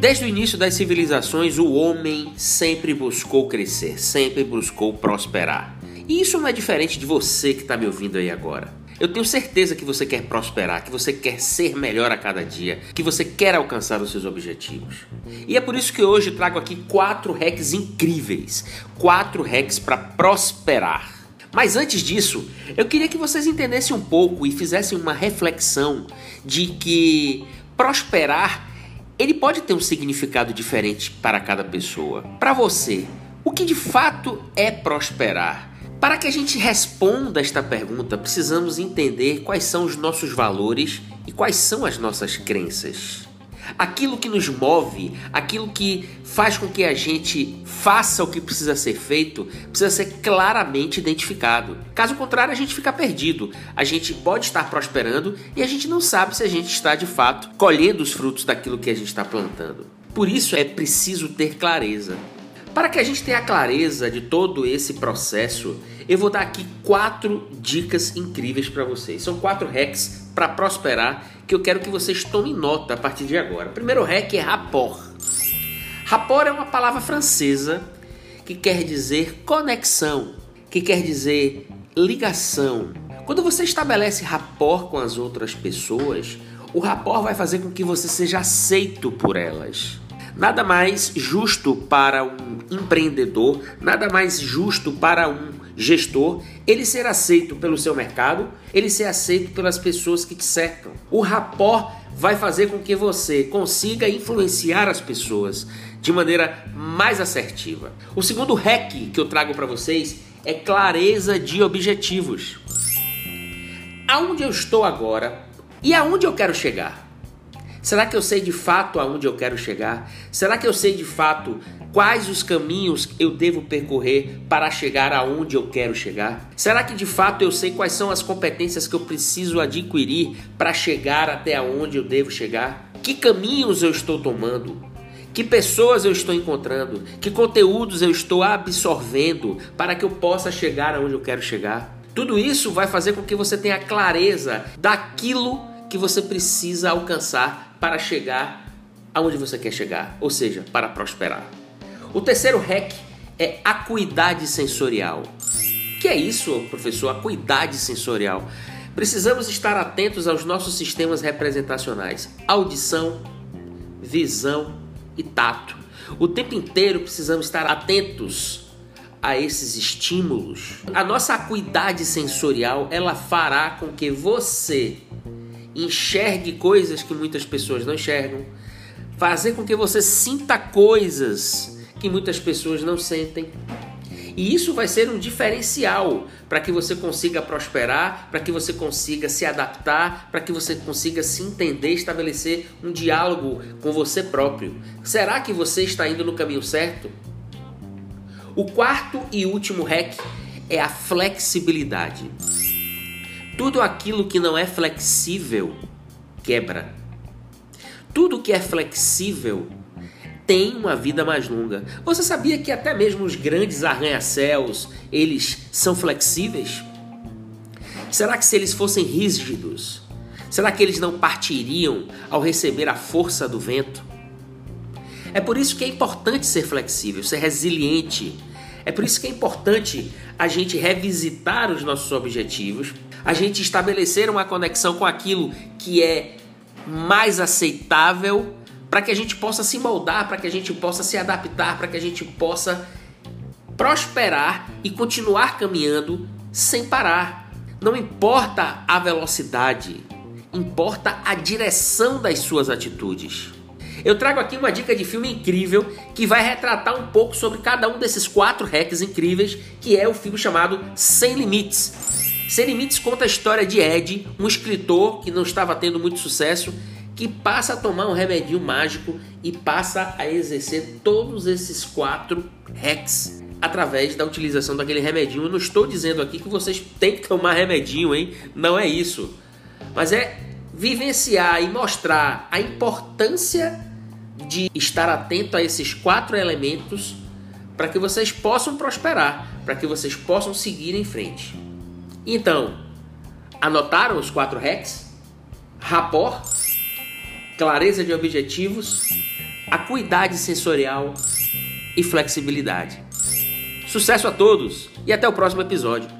Desde o início das civilizações, o homem sempre buscou crescer, sempre buscou prosperar. E isso não é diferente de você que está me ouvindo aí agora. Eu tenho certeza que você quer prosperar, que você quer ser melhor a cada dia, que você quer alcançar os seus objetivos. E é por isso que hoje trago aqui quatro hacks incríveis, quatro hacks para prosperar. Mas antes disso, eu queria que vocês entendessem um pouco e fizessem uma reflexão de que prosperar ele pode ter um significado diferente para cada pessoa. Para você, o que de fato é prosperar? Para que a gente responda esta pergunta, precisamos entender quais são os nossos valores e quais são as nossas crenças. Aquilo que nos move, aquilo que faz com que a gente faça o que precisa ser feito, precisa ser claramente identificado. Caso contrário, a gente fica perdido. A gente pode estar prosperando e a gente não sabe se a gente está de fato colhendo os frutos daquilo que a gente está plantando. Por isso é preciso ter clareza. Para que a gente tenha clareza de todo esse processo, eu vou dar aqui quatro dicas incríveis para vocês. São quatro hacks para prosperar que eu quero que vocês tomem nota a partir de agora. O primeiro hack é rapport. Rapport é uma palavra francesa que quer dizer conexão, que quer dizer ligação. Quando você estabelece rapport com as outras pessoas, o rapport vai fazer com que você seja aceito por elas. Nada mais justo para um empreendedor, nada mais justo para um gestor, ele ser aceito pelo seu mercado, ele ser aceito pelas pessoas que te cercam. O rapport vai fazer com que você consiga influenciar as pessoas de maneira mais assertiva. O segundo hack que eu trago para vocês é clareza de objetivos. Aonde eu estou agora e aonde eu quero chegar? Será que eu sei de fato aonde eu quero chegar? Será que eu sei de fato quais os caminhos eu devo percorrer para chegar aonde eu quero chegar? Será que de fato eu sei quais são as competências que eu preciso adquirir para chegar até aonde eu devo chegar? Que caminhos eu estou tomando? Que pessoas eu estou encontrando? Que conteúdos eu estou absorvendo para que eu possa chegar aonde eu quero chegar? Tudo isso vai fazer com que você tenha clareza daquilo que você precisa alcançar para chegar aonde você quer chegar, ou seja, para prosperar. O terceiro hack é acuidade sensorial. Que é isso, professor? Acuidade sensorial. Precisamos estar atentos aos nossos sistemas representacionais: audição, visão e tato. O tempo inteiro precisamos estar atentos a esses estímulos. A nossa acuidade sensorial, ela fará com que você enxergue coisas que muitas pessoas não enxergam, fazer com que você sinta coisas que muitas pessoas não sentem. E isso vai ser um diferencial para que você consiga prosperar, para que você consiga se adaptar, para que você consiga se entender, estabelecer um diálogo com você próprio. Será que você está indo no caminho certo? O quarto e último hack é a flexibilidade. Tudo aquilo que não é flexível quebra. Tudo que é flexível tem uma vida mais longa. Você sabia que até mesmo os grandes arranha-céus, eles são flexíveis? Será que se eles fossem rígidos, será que eles não partiriam ao receber a força do vento? É por isso que é importante ser flexível, ser resiliente. É por isso que é importante a gente revisitar os nossos objetivos a gente estabelecer uma conexão com aquilo que é mais aceitável para que a gente possa se moldar, para que a gente possa se adaptar, para que a gente possa prosperar e continuar caminhando sem parar. Não importa a velocidade, importa a direção das suas atitudes. Eu trago aqui uma dica de filme incrível que vai retratar um pouco sobre cada um desses quatro hacks incríveis, que é o filme chamado Sem Limites. Sem Limites conta a história de Ed, um escritor que não estava tendo muito sucesso, que passa a tomar um remedinho mágico e passa a exercer todos esses quatro hacks através da utilização daquele remedinho. Eu não estou dizendo aqui que vocês têm que tomar remedinho, hein? Não é isso. Mas é vivenciar e mostrar a importância de estar atento a esses quatro elementos para que vocês possam prosperar, para que vocês possam seguir em frente. Então, anotaram os quatro hacks? Rapport, clareza de objetivos, acuidade sensorial e flexibilidade. Sucesso a todos e até o próximo episódio.